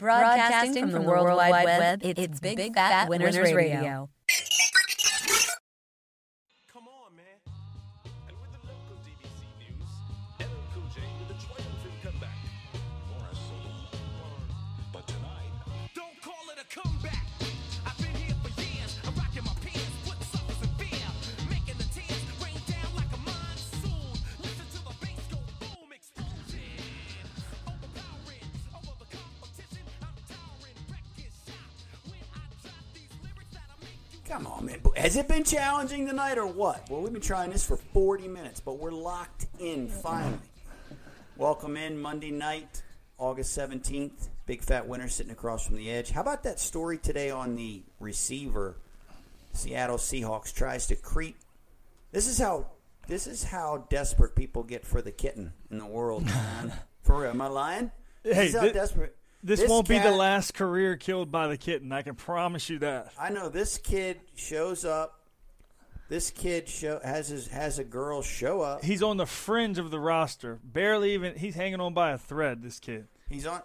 Broadcasting from the World Wide Web, it's Big Fat Winners Radio. Has it been challenging tonight or what? Well, we've been trying this for 40 minutes, but we're locked in finally. Welcome in Monday night, August 17th. Big fat winner sitting across from the edge. How about that story today on the receiver? Seattle Seahawks tries to creep. This is how this is how desperate people get for the kitten in the world, man. for real. Am I lying? This Hey, is how thi- desperate. This, won't be the last career killed by the kitten. I can promise you that. I know this kid shows up. This kid show has his has a girl show up. He's on the fringe of the roster. Barely even. He's hanging on by a thread. This kid. He's on.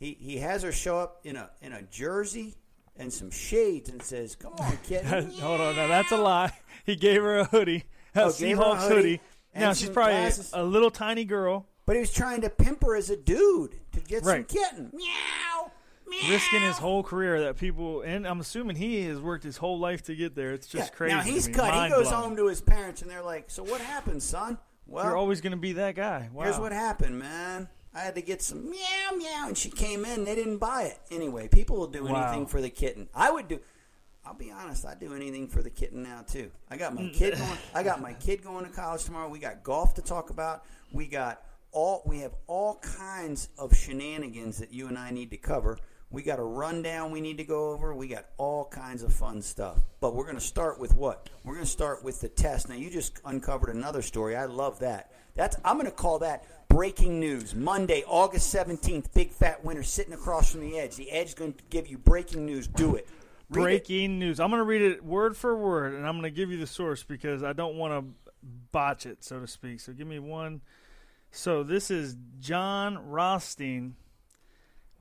He he has her show up in a in a jersey and some shades and says, "Come on, kid." Hold on, now that's a lie. He gave her a hoodie, a Oh, Seahawks hoodie hoodie. Now she's probably glasses. a little tiny girl, But he was trying to pimp her as a dude to get some kitten. Meow. Meow. risking his whole career. That people, and I'm assuming he has worked his whole life to get there. It's just Yeah, crazy. Now he's cut. He goes home to his parents and they're like, "So what happened, son?" Well, You're always going to be that guy. Wow. Here's what happened, man. I had to get some meow meow, and she came in. They didn't buy it anyway. People will do Wow. anything for the kitten. I would do. I'll be honest. I'd do anything for the kitten now too. I got my kid going. I got my kid going to college tomorrow. We got golf to talk about. We got all. We have all kinds of shenanigans that you and I need to cover. We got a rundown we need to go over. We got all kinds of fun stuff. But we're going to start with what? We're going to start with the test. Now you just uncovered another story. I love that. That's I'm going to call that breaking news. Monday, August 17th, big fat winner sitting across from the edge. The edge is going to give you breaking news. Do it. Read it. Breaking news. I'm going to read it word for word, and I'm going to give you the source because I don't want to botch it, so to speak. So give me one. So this is Jon Rothstein.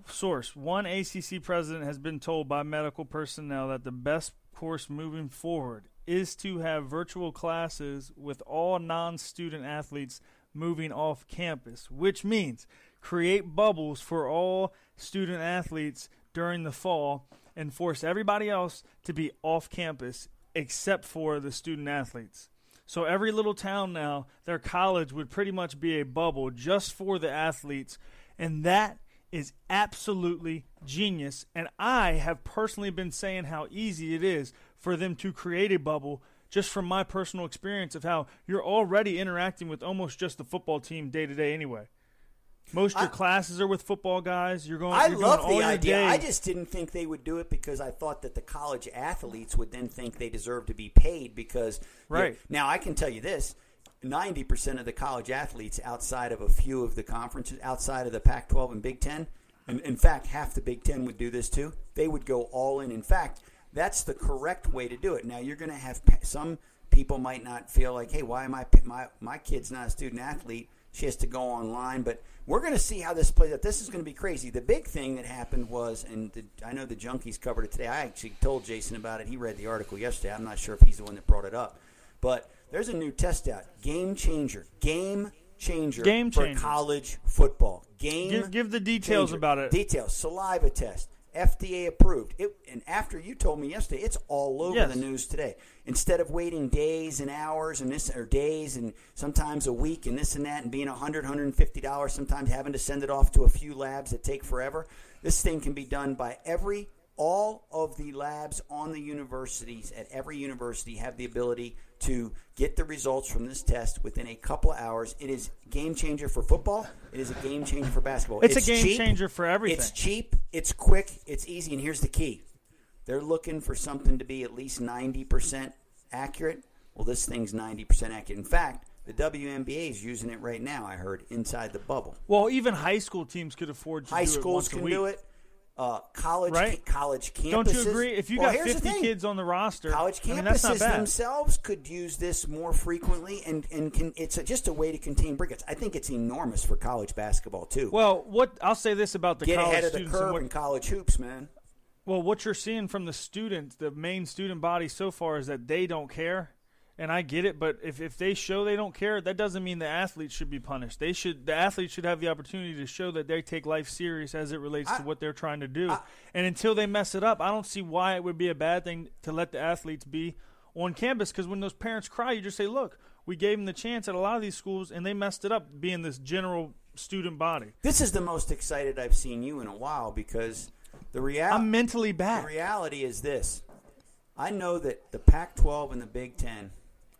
Source One ACC president has been told by medical personnel that the best course moving forward is to have virtual classes with all non student athletes moving off campus, which means create bubbles for all student athletes during the fall and force everybody else to be off campus except for the student athletes. So every little town now, their college would pretty much be a bubble just for the athletes, and that is absolutely genius. And I have personally been saying how easy it is for them to create a bubble just from my personal experience of how you're already interacting with almost just the football team day to day anyway. Most of your I- classes are with football guys. You're going. I you're love the idea. day- I just didn't think they would do it because I thought that the college athletes would then think they deserve to be paid because Right. Now I can tell you this: ninety percent of the college athletes outside of a few of the conferences, outside of the Pac-12 and Big Ten, and in fact, half the Big Ten would do this too. They would go all in. In fact, that's the correct way to do it. Now you're going to have some people might not feel like, hey, why am I my my kid's not a student athlete? She has to go online, but we're going to see how this plays out. This is going to be crazy. The big thing that happened was, and the, I know the junkies covered it today. I actually told Jason about it. He read the article yesterday. I'm not sure if he's the one that brought it up, but there's a new test out. Game changer. Game changer. Game for college football. Game. Give- give the details changer. about it. Details. Saliva test. FDA approved. It, and after you told me yesterday, it's all over Yes. the news today. Instead of waiting days and hours and this or days and sometimes a week and this and that and being 100 150 dollars sometimes having to send it off to a few labs that take forever this thing can be done by every all of the labs on the universities at every university have the ability to get the results from this test within a couple of hours it is game changer for football it is a game changer for basketball It's a game cheap, changer for everything. it's cheap it's quick it's easy and here's the key they're looking for something to be at least 90% accurate. Well, this thing's 90% accurate. In fact, the WNBA is using it right now, I heard, inside the bubble. Well, even high school teams could afford to High do it schools can do it. Uh, college Right. college campuses. Don't you agree? If you Well, got 50 kids on the roster, college I mean, campuses themselves could use this more frequently, and and can, it's a, just a way to contain breakouts. I think it's enormous for college basketball too. Well, what I'll say this about the Get college ahead of the curve what- in college hoops, man. Well, what you're seeing from the students, the main student body so far is that they don't care. And I get it, but if, if they show they don't care, that doesn't mean the athletes should be punished. They should the athletes should have the opportunity to show that they take life serious as it relates I- to what they're trying to do. I- and until they mess it up, I don't see why it would be a bad thing to let the athletes be on campus because when those parents cry, you just say, "Look, we gave them the chance at a lot of these schools and they messed it up being this general student body." This is the most excited I've seen you in a while because the reality. I'm mentally The back. reality is this. I know that the Pac 12 and the Big Ten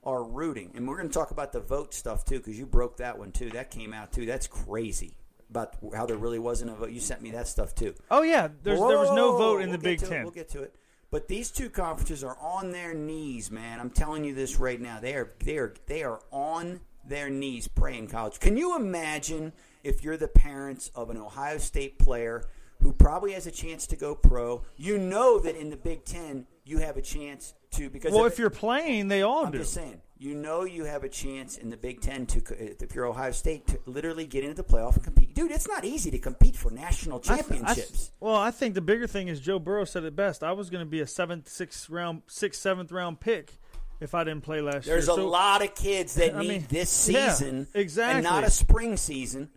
are rooting, and we're going to talk about the vote stuff too, because you broke that one too. That came out too. That's crazy about how there really wasn't a vote. You sent me that stuff too. Oh yeah, there's there was no vote in we'll the Big to it, Ten. We'll get to it. But these two conferences are on their knees, man. I'm telling you this right now. They are they are they are on their knees praying college. Can you imagine if you're the parents of an Ohio State player who probably has a chance to go pro? You know that in the Big Ten you have a chance to because Well, of- if you're playing, they all do. I'm do. just saying, you know, you have a chance in the Big Ten to, uh, if you're Ohio State, to literally get into the playoff and compete. Dude, it's not easy to compete for national I th- I th- championships. well, I think the bigger thing is Joe Burrow said it best. I was going to be a seventh, sixth round, sixth, seventh round pick if I didn't play last There's year. There's a So- lot of kids that I need mean, this yeah, season, exactly. and not a spring season.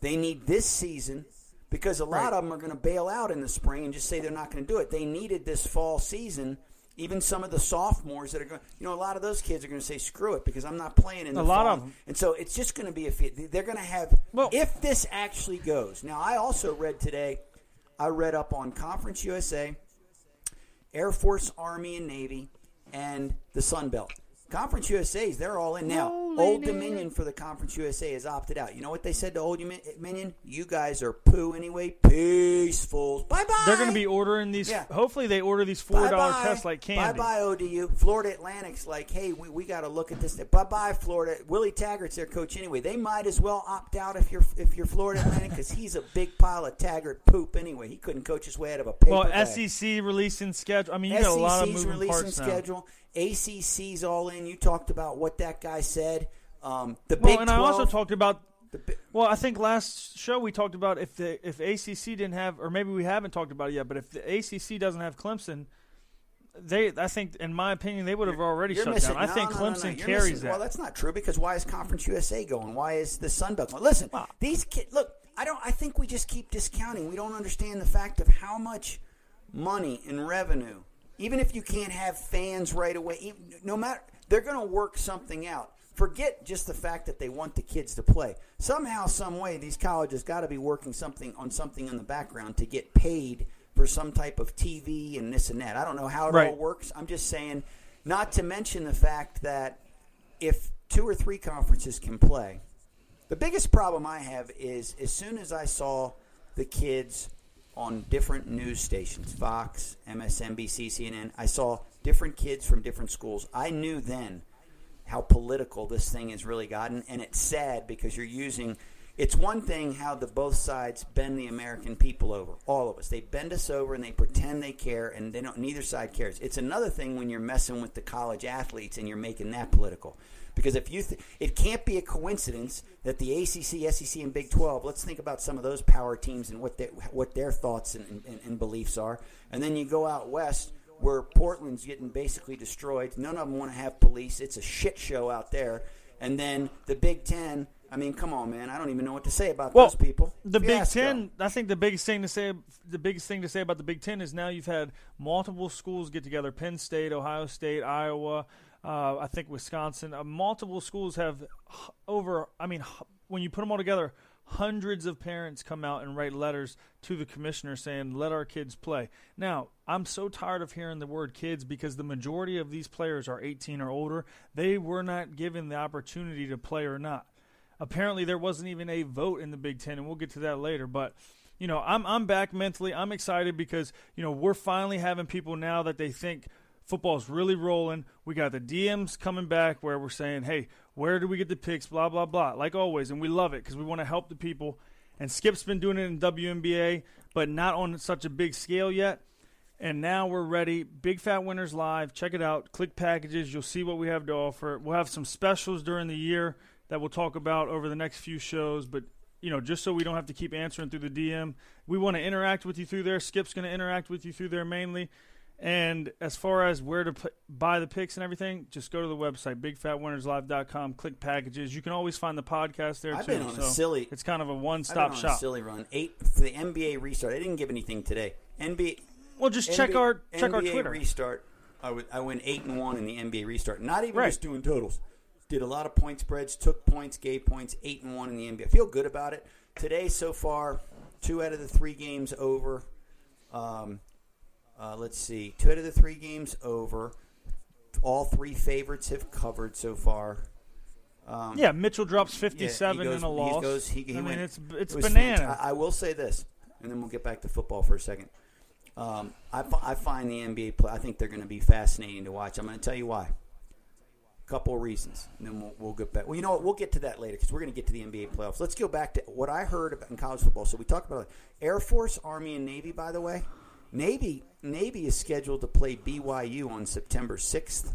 They need this season because a lot Right. of them are going to bail out in the spring and just say they're not going to do it. They needed this fall season. Even some of the sophomores that are going, you know, a lot of those kids are going to say, "Screw it," because I'm not playing in the A lot fall. them, And so it's just going to be a. They're going to have Well- if this actually goes. Now, I also read today. I read up on Conference USA, Air Force, Army, and Navy, and the Sun Belt. Conference USA's they're all in now. Old. Dominion for the Conference USA has opted out. You know what they said to Old Dominion? You guys are poo anyway. Peaceful. Bye bye. They're going to be ordering these. Yeah. Hopefully, they order these four dollar Bye-bye. tests like candy. Bye bye, ODU. Florida Atlantic's like, hey, we, we got to look at this. Bye bye, Florida. Willie Taggart's their coach anyway. They might as well opt out if you're if you're Florida Atlantic because he's a big pile of Taggart poop anyway. He couldn't coach his way out of a paper Well, bag. SEC releasing schedule. I mean, you got a lot of SEC's moving releasing parts now. schedule. ACC's all in. You talked about what that guy said. Um, the Well, Big and I also talked about. the Bi- Well, I think last show we talked about if the if ACC didn't have, or maybe we haven't talked about it yet. But if the ACC doesn't have Clemson, they I think, in my opinion, they would have already You're shut missing. down. I no, think no, no, no, Clemson carries missing- that. Well, that's not true because why is Conference USA going? Why is the Sun Belt going? Listen, Wow. these kids. Look, I don't. I think we just keep discounting. We don't understand the fact of how much money and revenue. Even if you can't have fans right away, even, no matter they're going to work something out. Forget just the fact that they want the kids to play. Somehow, some way, these colleges got to be working something on something in the background to get paid for some type of TV and this and that. I don't know how it Right. all works. I'm just saying, not to mention the fact that if two or three conferences can play, the biggest problem I have is as soon as I saw the kids on different news stations, Fox, MSNBC, CNN, I saw different kids from different schools. I knew then how political this thing has really gotten, and it's sad because you're using. It's one thing how the both sides bend the American people over, all of us. They bend us over and they pretend they care, and they don't. Neither side cares. It's another thing when you're messing with the college athletes and you're making that political. Because if you, th- it can't be a coincidence that the ACC, SEC, and Big 12. Let's think about some of those power teams and what they, what their thoughts and, and, and beliefs are, and then you go out west where Portland's getting basically destroyed. None of them want to have police. It's a shit show out there. And then the Big Ten. I mean, come on, man. I don't even know what to say about Well, those people. The Big Ten. I think the biggest thing to say, the biggest thing to say about the Big Ten is now you've had multiple schools get together: Penn State, Ohio State, Iowa. Uh, I think Wisconsin. Uh, multiple schools have over. I mean, when you put them all together, hundreds of parents come out and write letters to the commissioner saying, "Let our kids play." Now, I'm so tired of hearing the word "kids" because the majority of these players are 18 or older. They were not given the opportunity to play or not apparently there wasn't even a vote in the Big Ten, and we'll get to that later. But you know, I'm I'm back mentally. I'm excited because you know we're finally having people now that they think football's really rolling. We got the DMs coming back where we're saying, hey, where do we get the picks? Blah blah blah. Like always, and we love it because we want to help the people. And Skip's been doing it in WNBA, but not on such a big scale yet. And now we're ready. Big Fat Winners Live. Check it out. Click packages. You'll see what we have to offer. We'll have some specials during the year that we'll talk about over the next few shows. But, you know, just so we don't have to keep answering through the DM, we want to interact with you through there. Skip's going to interact with you through there mainly. And as far as where to p- buy the picks and everything, just go to the website, bigfatwinnerslive.com, click packages. You can always find the podcast there, I've too. been on a so silly- It's kind of a one I've been stop on a shop. silly run. Eight for the NBA restart. I didn't give anything today. NBA. Well, just check NBA our check our NBA Twitter. restart. I would I went eight and one in the NBA restart. Not even Right. just doing totals. Did a lot of point spreads, took points, gave points. Eight and one in the NBA. I feel good about it. Today so far, two out of the three games over. Um, uh, let's see, two out of the three games over. All three favorites have covered so far. Um, Yeah, Mitchell drops 57 he goes, in a he loss. goes- he- he I mean, went- it's it's it was banana. fant- I, I will say this, and then we'll get back to football for a second. Um, I, I find the NBA play. I think they're going to be fascinating to watch. I'm going to tell you why. A Couple of reasons, and then we'll, we'll get back. Well, you know what? We'll get to that later because we're going to get to the NBA playoffs. Let's go back to what I heard about in college football. So we talked about Air Force, Army, and Navy. By the way, Navy Navy is scheduled to play BYU on September 6th.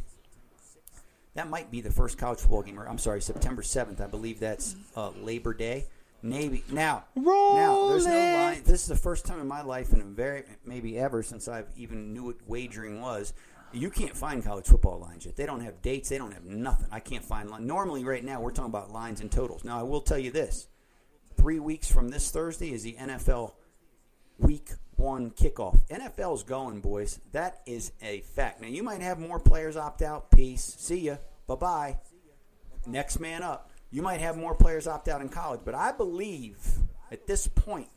That might be the first college football game. Or I'm sorry, September 7th. I believe that's uh, Labor Day. Navy. Now, now there's no line. This is the first time in my life, and very maybe ever since I've even knew what wagering was. You can't find college football lines yet. They don't have dates. They don't have nothing. I can't find line. Normally, right now, we're talking about lines and totals. Now, I will tell you this: three weeks from this Thursday is the NFL Week One kickoff. NFL's going, boys. That is a fact. Now, you might have more players opt out. Peace. See ya. Bye bye next man up. You might have more players opt out in college, but I believe at this point,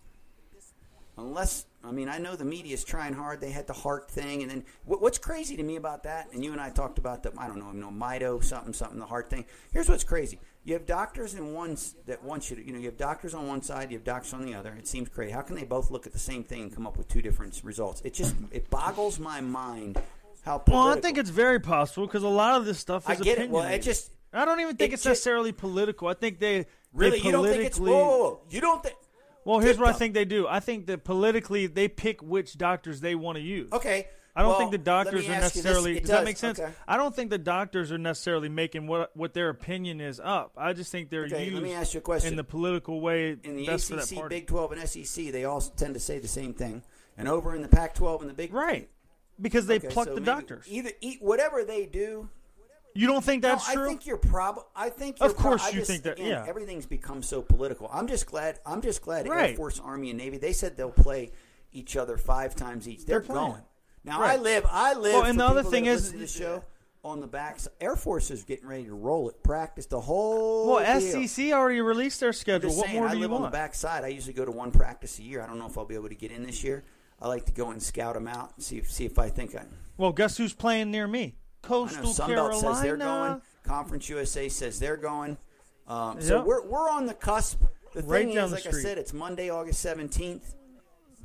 unless I mean I know the media is trying hard. They had the heart thing, and then what's crazy to me about that, and you and I talked about the I don't know, you know, Mito something something the heart thing. Here's what's crazy: you have doctors in one that want you to, you know, you have doctors on one side, you have doctors on the other. It seems crazy. How can they both look at the same thing and come up with two different results? It just it boggles my mind how. well, I think it's very possible because a lot of this stuff I is get it. Well, it just I don't even think it it's ju- necessarily political. I think they really they you don't think it's whoa, you don't think. Well, here's what I think they do. I think that politically they pick which doctors they want to use. Okay. I don't well, think the doctors are this. necessarily. It Does, that make sense? Okay. I don't think the doctors are necessarily making what what their opinion is up. I just think they're Okay, used let me ask you a question. in the political way In the best for that ACC. Big 12, and SEC, they all tend to say the same thing. And over in the Pac 12 and the Big right, because they Okay, pluck so the doctors. Either eat whatever they do. You don't think that's no, true? I think you're prob. I think Of prob- course you just- think that- again, yeah. Everything's become so political. I'm just glad. I'm just glad Air Right. Force, Army, and Navy. They said they'll play each other five times each. They're, They're playing. going. Now Right. I live. I live. Well, and the other thing is, the show on the backs. Air Force is getting ready to roll it. Practice the whole. well, deal. SEC already released their schedule. What saying, more I do you live on the want? backside. I usually go to one practice a year. I don't know if I'll be able to get in this year. I like to go and scout them out and see if, see if I think I. Well, guess who's playing near me? Coastal Sunbelt Carolina. says they're going. Conference USA says they're going. Um, so Yep. we're we're on the cusp. The Right thing is, like I said, it's Monday, August seventeenth.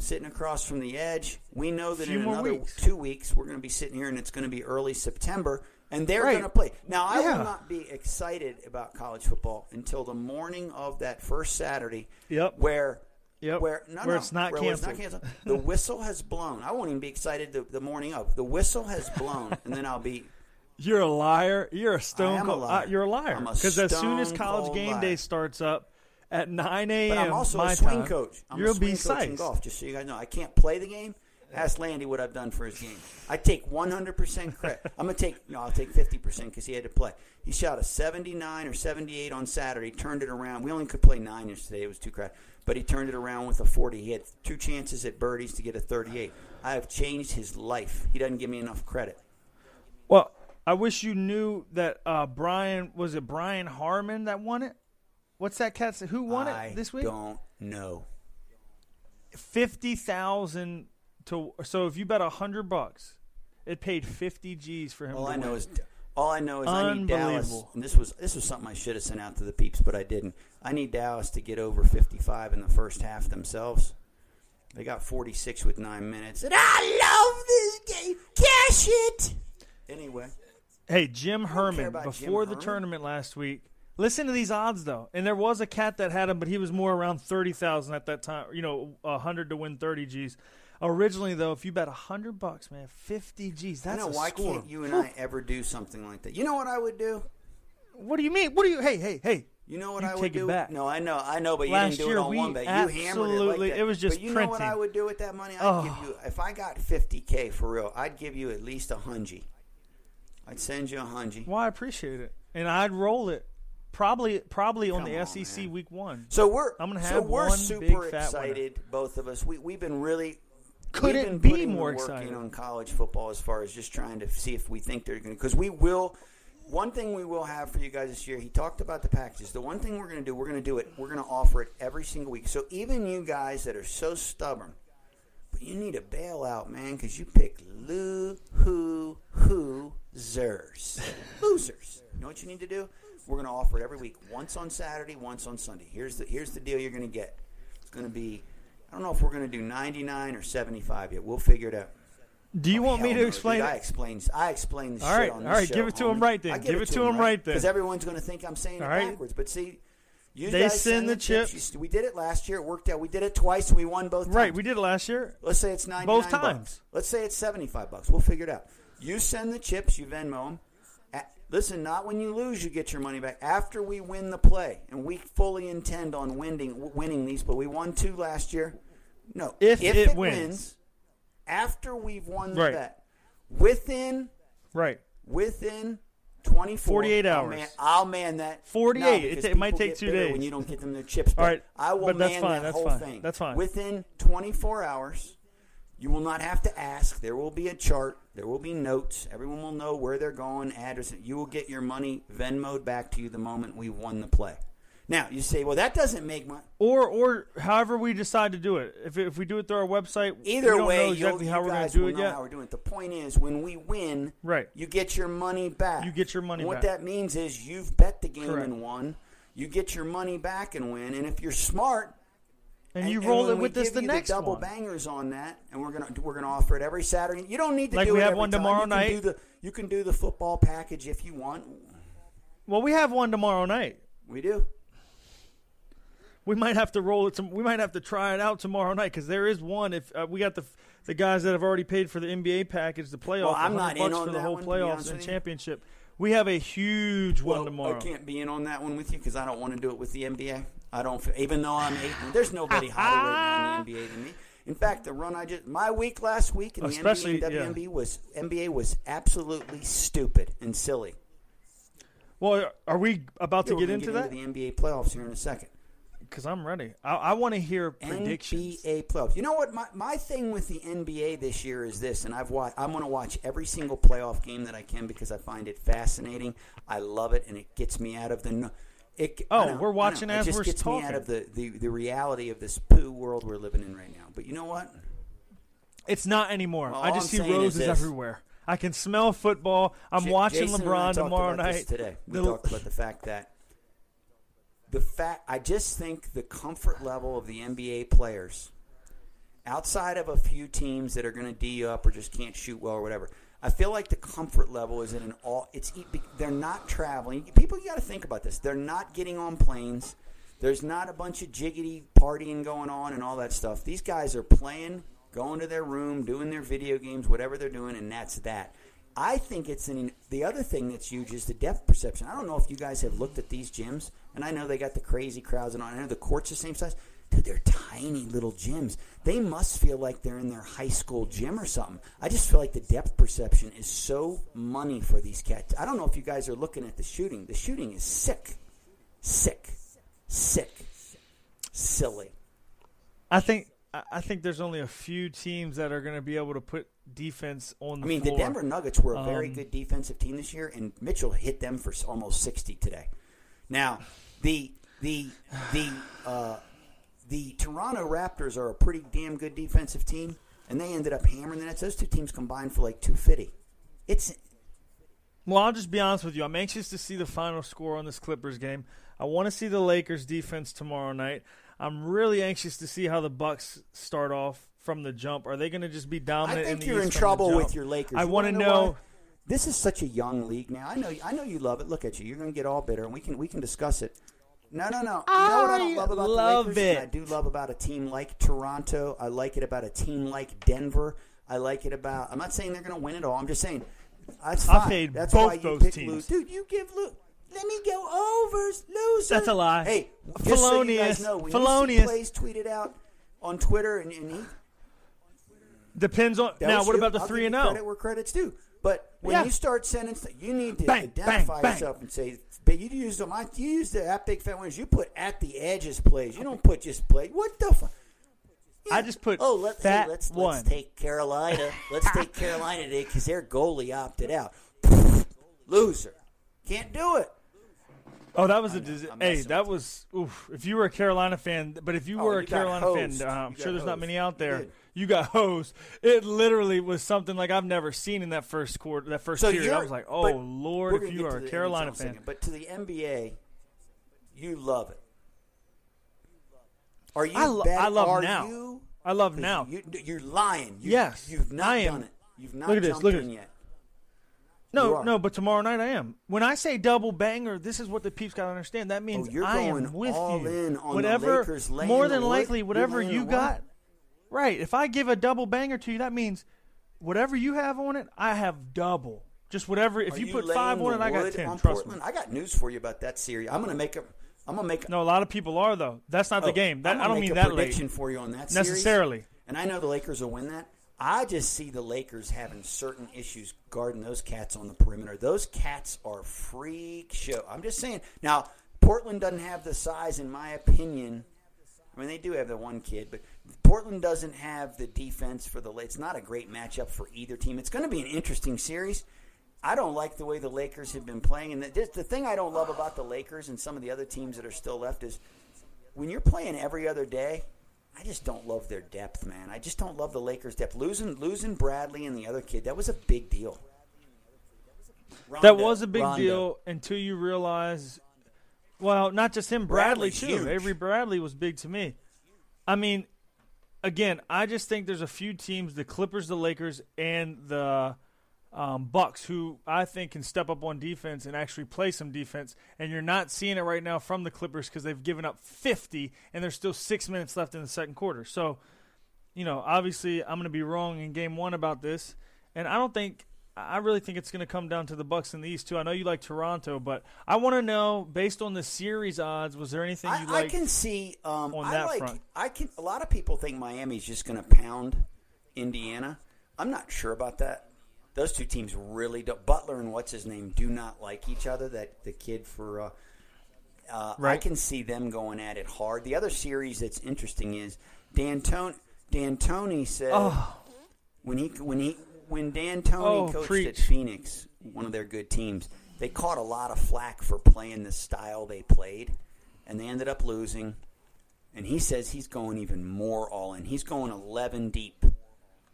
Sitting across from the edge, we know that in another weeks. two weeks we're going to be sitting here, and it's going to be early September, and they're Right. going to play. Now, I Yeah. will not be excited about college football until the morning of that first Saturday, Yep. where Yep. where no, Where no, it's not where it's not canceled. canceled. The whistle has blown. I won't even be excited the, the morning of. The whistle has blown, and then I'll be You're a liar. You're a stone a cold. liar. uh, you're a liar. Because as soon as college game liar. day starts up at 9 a.m. But I'm also a swing time, coach. I'm you'll a swing be coach in golf. Just so you guys know, I can't play the game. Ask Landy what I've done for his game. I take 100% credit. I'm gonna take no, I'll take 50% because he had to play. He shot a 79 or 78 on Saturday. Turned it around. We only could play nine yesterday. It was too crowded. But he turned it around with a 40. He had two chances at birdies to get a 38. I have changed his life. He doesn't give me enough credit. Well, I wish you knew that uh, Brian was it Brian Harmon that won it. What's that cat? say? Who won I it this week? I don't know. Fifty thousand to. So if you bet a hundred bucks, it paid fifty G's for him. All to I know is all I know is I need Dallas. And this was this was something I should have sent out to the peeps, but I didn't. I need Dallas to get over 55 in the first half themselves. They got 46 with nine minutes, and I love this game. Cash it. Anyway, Hey, Jim Herman about Jim before the Herman. tournament last week. Listen to these odds though, and there was a cat that had him, but he was more around thirty thousand at that time. You know, hundred to win thirty G's. Originally though, if you bet hundred bucks, man, fifty G's. I That's know a why score. can't you and I ever do something like that? You know what I would do? What do you mean? What do you? Hey, hey, hey! You know what You I would do? back. No, I know, I know, but you didn't do year, it on one bet. You hammered it absolutely- like that. it was just But you know what I would do with that money? I'd Oh. give you if I got fifty k for real. I'd give you at least a hungy. I'd send you a hungy. Well, I appreciate it, and I'd roll it. Probably, probably on the on, SEC man. week one. So we're I'm gonna so have we're one super big excited, both of us. We we've been really Couldn't be more excited. on college football as far as just trying to see if we think they're going to because we will. One thing we will have for you guys this year, he talked about the packages. The one thing we're going to do, we're going to do it. We're going to offer it every single week. So even you guys that are so stubborn, but you need a bailout, man, because you pick loo hoo hoo zers losers. You know what you need to do? We're going to offer it every week, once on Saturday, once on Sunday. Here's the here's the deal you're going to get. It's going to be. I don't know if we're going to do 99 or 75 yet. We'll figure it out. Do you want me to no, explain? Dude, I explain. I explain this All shit on all right, show, give it to homie. right then. I Give it to 'em right then. Because everyone's going to think I'm saying All it right. backwards. But see, you They guys send the chips. You s- we did it last year. It worked out. We did it twice. and We won both. Right, we did it last year. Let's say it's 99 Both bucks. Let's say it's 75 bucks. We'll figure it out. You send the chips, you Venmo them. Listen, not when you lose, you get your money back. After we win the play, and we fully intend on winning winning these, but we won two last year. No, If it, it wins, wins. after we've won the Right. bet, within Right. within 24 48 I'll hours. man, I'll man that 48. No, It it might take two days. when you don't get them their chips All right, I will man fine, that that's whole fine, thing that's fine. within 24 hours you will not have to ask there will be a chart there will be notes everyone will know where they're going address you will get your money Venmoed back to you the moment we won the play now you say well that doesn't make money. Or, or however we decide to do it. If if we do it through our website, Either we don't way, exactly you how we're going to do it yet. how we're doing it. The point is, when we win, Right. you get your money back. You get your money And what that means is you've bet the game Correct. and won. You get your money back and win. And if you're smart, And, you roll when it with us give the you next double one. bangers on that, and we're gonna we're gonna offer it every Saturday. You don't need to Like do we it have one time. tomorrow you can night. Do the, you can do the football package if you want. Well, we have one tomorrow night. We do. We might have to roll it. Some, we might have to try it out tomorrow night because there is one. If uh, we got the the guys that have already paid for the NBA package, the playoff, Well, I'm not in on for the that whole one, playoffs and championship. We have a huge Well, one tomorrow. I can't be in on that one with you because I don't want to do it with the NBA. I don't, f- even though I'm eight. There's nobody hotter right now in the NBA than me. In fact, the run I just my week last week in the Especially, NBA and yeah. Was NBA was absolutely stupid and silly. Well, are we about to Yeah, we're get gonna into that? the NBA playoffs here in a second. Because I'm ready. I, I want to hear predictions. NBA playoffs. You know what? My, my thing with the NBA this year is this, and I've watched. I'm going to watch every single playoff game that I can because I find it fascinating. I love it, and it gets me out of the. It, Oh, we're I know. watching it as just we're gets me out of the, the, the reality of this poo world we're living in right now. But you know what? It's not anymore. Well, I just I'm see roses everywhere. I can smell football. I'm Ja- watching Jason LeBron tomorrow night. today, we The- talked about the fact that the fact I just think the comfort level of the NBA players, outside of a few teams that are going to d you up or just can't shoot well or whatever, I feel like the comfort level is in an all. It's they're not traveling. People, you got to think about this. They're not getting on planes. There's not a bunch of jiggity partying going on and all that stuff. These guys are playing, going to their room, doing their video games, whatever they're doing, and that's that. I think it's an the other thing that's huge is the depth perception. I don't know if you guys have looked at these gyms, and I know they got the crazy crowds and all. I know the courts the same size. Dude, they're tiny little gyms. They must feel like they're in their high school gym or something. I just feel like the depth perception is so money for these cats. I don't know if you guys are looking at the shooting. The shooting is sick, sick, sick, silly. I think I think there's only a few teams that are going to be able to put defense on the I mean, floor. the Denver Nuggets were a very Um, good defensive team this year, and Mitchell hit them for almost sixty today. Now, the the the uh, the Toronto Raptors are a pretty damn good defensive team, and they ended up hammering the Nets. Those two teams combined for like two fifty. It's Well, I'll just be honest with you. I'm anxious to see the final score on this Clippers game. I want to see the Lakers defense tomorrow night. I'm really anxious to see how the Bucks start off from the jump. Are they going to just be dominant? I think in the you're in East the trouble with your Lakers. I You want to wanna know. this is such a young league now. I know I know you love it. Look at you. You're going to get all bitter, and we can we can discuss it. No, no, no. You know what I don't love about love the Lakers? it. I do love about a team like Toronto. I like it about a team like Denver. I like it about. I'm not saying they're going to win it all. I'm just saying that's fine. paid that's both why you those pick teams. lose. Dude, you give Lu Let me go overs, loser. That's a lie. Hey, just so you guys Felonious. know, when Felonious. you see plays tweeted out on Twitter, and, and he Depends on now. What you. about the I'll three and zero? Credit where credit's due. But when Yeah. you start sending, st- you need to Bang, identify bang, bang. yourself and say, "But you use them. I you use the at big fat winners. You put at the edges plays. You don't put just play. What the fuck? I just put oh let's hey, let's one. let's take Carolina. let's take Carolina today because their goalie opted out. Loser, can't do it. Oh, that was a know, dis- I'm hey. That was oof. If you were a Carolina fan, but if you Oh, were a Carolina fan, uh, I'm sure there's not many out there. You got hosed. It literally was something like I've never seen in that first quarter, that first So period. I was like, oh lord, if you are a Carolina fan, second, but to the NBA, you love it. Are you? I lo- bet- I love are now. You, I love now. You, you're lying. You, Yes, you've not done it. You've not Look at this, look at this. yet. No, no, but tomorrow night I am. When I say double banger, this is what the peeps got to understand. That oh, means Oh, I am with all you. in on the whatever, Lakers more than likely, whatever you got. Right. If I give a double banger to you, that means whatever you have on it, I have double. Just whatever. If Are you, put five on it, I got ten. on Trust Portland? me. I got news for you about that series. I'm going to make a. I'm to make. No, a lot of people are though. That's not oh, the game. That I gonna don't mean a that late prediction for you on that series. necessarily. And I know the Lakers will win that. I just see the Lakers having certain issues guarding those cats on the perimeter. Those cats are freak show. I'm just saying. Now, Portland doesn't have the size, in my opinion. I mean, they do have the one kid, but Portland doesn't have the defense for the. It's not a great matchup for either team. It's going to be an interesting series. I don't like the way the Lakers have been playing, and the, the thing I don't love about the Lakers and some of the other teams that are still left is when you're playing every other day, I just don't love their depth, man. I just don't love the Lakers' depth. Losing losing Bradley and the other kid, that was a big deal. That was a big Rondo. deal until you realize, well, not just him, Bradley Bradley's too. huge. Avery Bradley was big to me. I mean, again, I just think there's a few teams, the Clippers, the Lakers, and the um, Bucks, who I think can step up on defense and actually play some defense. And you're not seeing it right now from the Clippers because they've given up 50, and there's still six minutes left in the second quarter. So, you know, obviously, I'm going to be wrong in game one about this, and I don't think. I really think it's going to come down to the Bucks in the East too. I know you like Toronto, but I want to know based on the series odds, was there anything you like? I can see. Um, on I that like. front. I can. A lot of people think Miami's just going to pound Indiana. I'm not sure about that. Those two teams really don't. Butler and what's his name do not like each other. That the kid for. Uh, uh, I can see them going at it hard. The other series that's interesting is D'Antoni. D'Antoni said Oh. when he when he when D'Antoni Oh, coached at. Phoenix, one of their good teams, they caught a lot of flack for playing the style they played, and they ended up losing. And he says he's going even more all in. He's going eleven deep.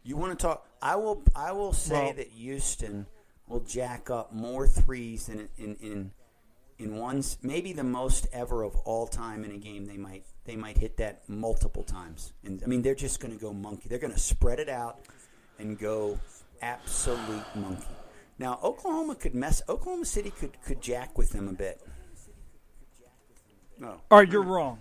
You want to talk? I will. I will say Well- that Houston will jack up more threes in in in in one, maybe the most ever of all time in a game. They might they might hit that multiple times. And I mean, they're just going to go monkey. They're going to spread it out and go absolute monkey. Now, Oklahoma could mess. Oklahoma City could could jack with them a bit. No. All right, you're wrong.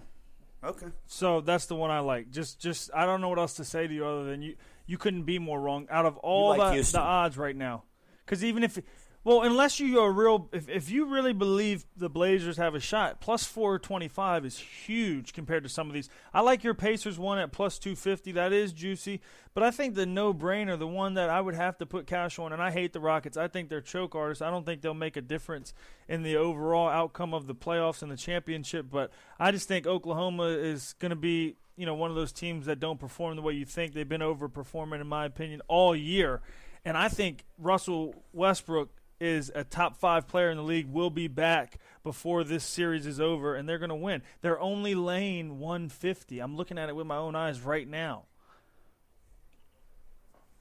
Okay. So that's the one I like. Just, just I don't know what else to say to you other than you. You couldn't be more wrong. Out of all like the, the odds right now, because even if, well, unless you are real, if if you really believe the Blazers have a shot, plus four twenty five is huge compared to some of these. I like your Pacers one at plus two fifty. That is juicy, but I think the no brainer, the one that I would have to put cash on, and I hate the Rockets. I think they're choke artists. I don't think they'll make a difference in the overall outcome of the playoffs and the championship. But I just think Oklahoma is going to be, you know, one of those teams that don't perform the way you think. They've been overperforming, in my opinion, all year. And I think Russell Westbrook is a top five player in the league. Will be back before this series is over, and they're going to win. They're only laying 150. I'm looking at it with my own eyes right now.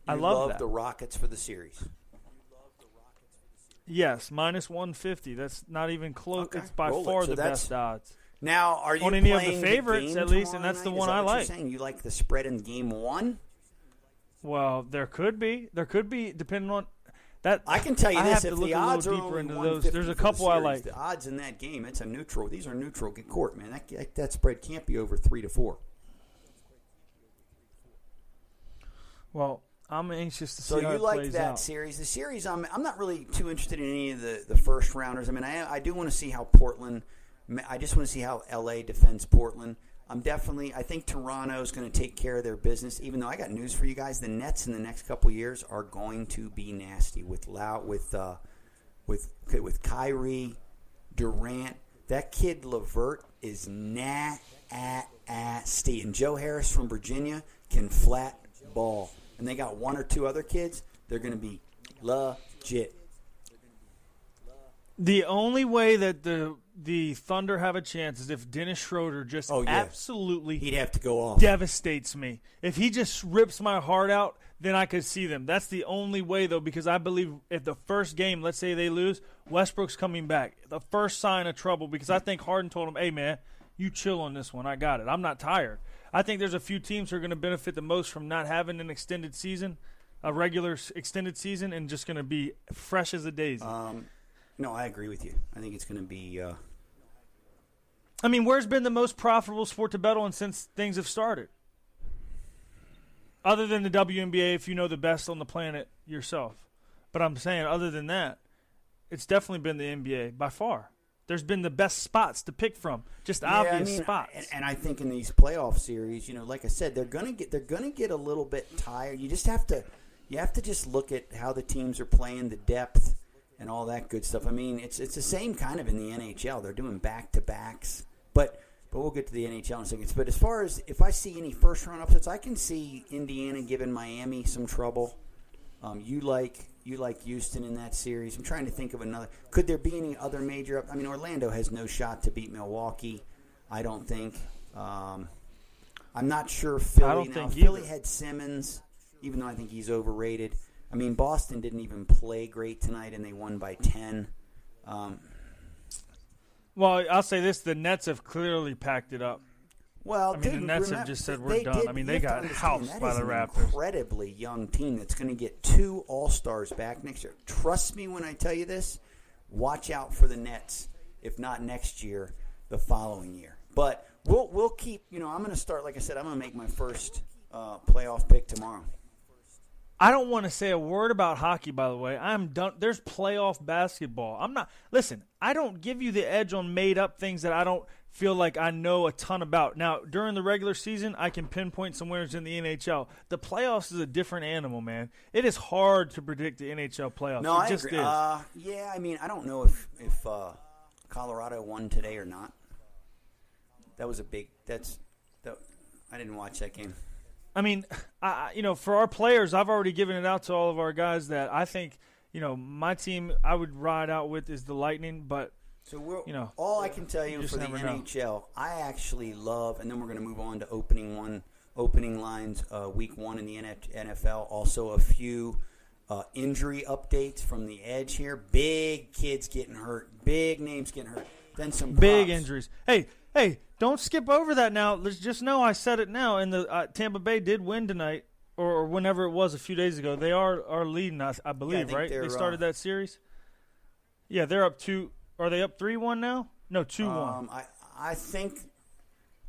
I You love that. the Rockets for the series. Yes, minus 150. That's not even close. Okay, It's by roll it. far So the best odds. Now, are you On any of the favorites, game at least, and that's the one that I like. saying you like the spread in game one? Well, there could be. There could be, depending on. That I can tell you I this: if the odds are deeper into those. 150 There's a for the couple I like. The odds in that game, it's a neutral. These are neutral court, man. That, that spread can't be over three to four. Well, I'm anxious to see So how you like that out. series? The series, I'm I'm not really too interested in any of the, the first rounders. I mean, I I do want to see how Portland. I just want to see how LA defends Portland. I'm definitely. I think Toronto is going to take care of their business. Even though I got news for you guys, the Nets in the next couple years are going to be nasty with Lau with uh, with with Kyrie, Durant. That kid LeVert is nasty, and Joe Harris from Virginia can flat ball. And they got one or two other kids. They're going to be legit. The only way that the the Thunder have a chance is if Dennis Schroeder just Oh, yeah. absolutely He'd have to go off. devastates me. If he just rips my heart out, then I could see them. That's the only way though, because I believe if the first game, let's say they lose, Westbrook's coming back. The first sign of trouble, because I think Harden told him, "Hey man, you chill on this one. I got it. I'm not tired." I think there's a few teams who are going to benefit the most from not having an extended season, a regular extended season, and just going to be fresh as a daisy. Um, no, I agree with you. I think it's going to be. Uh, I mean, where's been the most profitable sport to bet on since things have started? Other than the WNBA, if you know the best on the planet yourself. But I'm saying, other than that, it's definitely been the NBA by far. There's been the best spots to pick from, just Yeah, I obvious mean, spots. And, and I think in these playoff series, you know, like I said, they're gonna get they're gonna get a little bit tired. You just have to you have to just look at how the teams are playing, the depth, and all that good stuff. I mean, it's it's the same kind of in the NHL. They're doing back to backs, but but we'll get to the NHL in a second. But as far as if I see any first round upsets, I can see Indiana giving Miami some trouble. Um, you like you like Houston in that series. I'm trying to think of another. Could there be any other major? up- I mean, Orlando has no shot to beat Milwaukee. I don't think. Um, I'm not sure Philly. I don't now, think Philly either. had Simmons, even though I think he's overrated. I mean, Boston didn't even play great tonight, and they won by ten. Um, well, I'll say this: the Nets have clearly packed it up. Well, I mean, the Nets have just said we're done. did- I mean, they got housed by the an Raptors. Incredibly young team that's going to get two All Stars back next year. Trust me when I tell you this. Watch out for the Nets. If not next year, the following year. But we'll we'll keep. You know, I'm going to start. Like I said, I'm going to make my first uh, playoff pick tomorrow. I don't want to say a word about hockey, by the way. I'm done. There's playoff basketball. I'm not. Listen, I don't give you the edge on made up things that I don't feel like I know a ton about. Now, during the regular season, I can pinpoint some winners in the NHL. The playoffs is a different animal, man. It is hard to predict the NHL playoffs. No, it I just agree. is. Uh, yeah, I mean, I don't know if if uh, Colorado won today or not. That was a big. That's. That, I didn't watch that game. I mean, I, you know, for our players, I've already given it out to all of our guys that I think, you know, my team I would ride out with is the Lightning, but So we're, You know, all I can tell you, you for the never know. NHL, I actually love, and then we're going to move on to opening one, opening lines, uh, week one in the NFL. Also, a few uh, injury updates from the edge here. Big kids getting hurt, big names getting hurt. Then some big props. injuries. Hey, hey, don't skip over that now. Let's just know I said it now. And the uh, Tampa Bay did win tonight, or, or whenever it was a few days ago. They are are leading, I, I believe, think right? they're, started uh, that series. Yeah, they're up two. Are they up three one now? No, two one. Um, I I think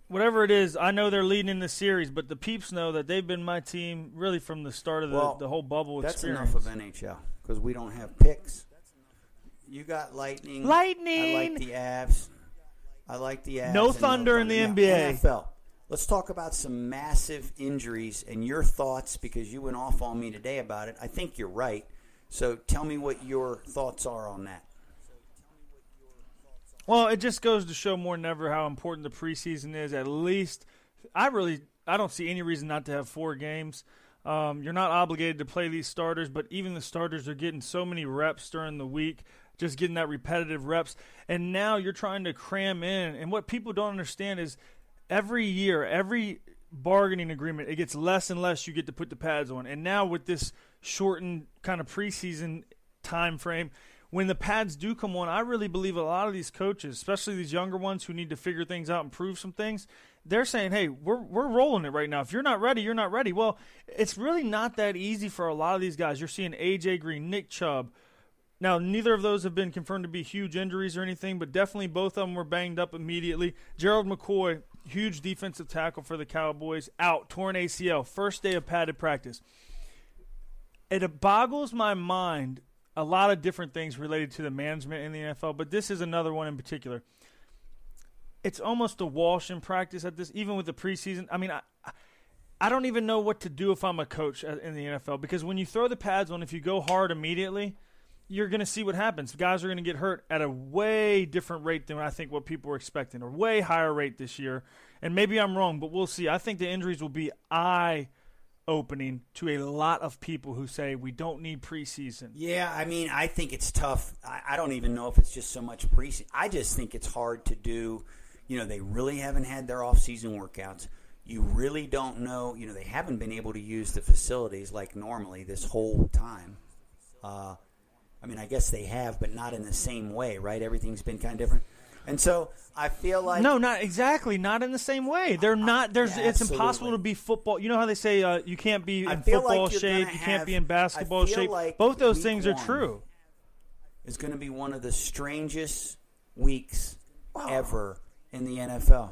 Whatever it is, I know they're leading in the series, but the peeps know that they've been my team really from the start of the, Well, the whole bubble that's experience. enough of NHL because we don't have picks. You got Lightning. Lightning! I like the Avs. I like the Avs. No thunder in the Now, NBA. NFL. Let's talk about some massive injuries and your thoughts because you went off on me today about it. I think you're right. So tell me what your thoughts are on that. Well, it just goes to show more than ever how important the preseason is. At least, I really I don't see any reason not to have four games. Um, you're not obligated to play these starters, but even the starters are getting so many reps during the week, just getting that repetitive reps. And now you're trying to cram in. And what people don't understand is every year, every bargaining agreement, it gets less and less you get to put the pads on. And now with this shortened kind of preseason time frame, when the pads do come on, I really believe a lot of these coaches, especially these younger ones who need to figure things out and prove some things, they're saying, "Hey, we're we're rolling it right now. If you're not ready, you're not ready." Well, it's really not that easy for a lot of these guys. You're seeing AJ Green, Nick Chubb. Now, neither of those have been confirmed to be huge injuries or anything, but definitely both of them were banged up immediately. Gerald McCoy, huge defensive tackle for the Cowboys, out, torn ACL, first day of padded practice. It boggles my mind a lot of different things related to the management in the NFL, but this is another one in particular it's almost a wash in practice at this, even with the preseason. I mean, I, I don't even know what to do if I'm a coach in the NFL because when you throw the pads on, if you go hard immediately, you're going to see what happens. Guys are going to get hurt at a way different rate than I think what people were expecting, or way higher rate this year. And maybe I'm wrong, but we'll see. I think the injuries will be eye opening to a lot of people who say we don't need preseason. Yeah, I mean, I think it's tough. I, I don't even know if it's just so much preseason. I just think it's hard to do. You know, they really haven't had their off-season workouts. You really don't know. You know, they haven't been able to use the facilities like normally this whole time. Uh, I mean, I guess they have, but not in the same way, right? Everything's been kind of different. And so I feel like No, not exactly. Not in the same way. They're not. There's. Yeah, it's impossible to be football. You know how they say uh, you can't be in like football you're shape. You can't be in basketball shape. like Both those things are true. It's going to be one of the strangest weeks ever in the NFL.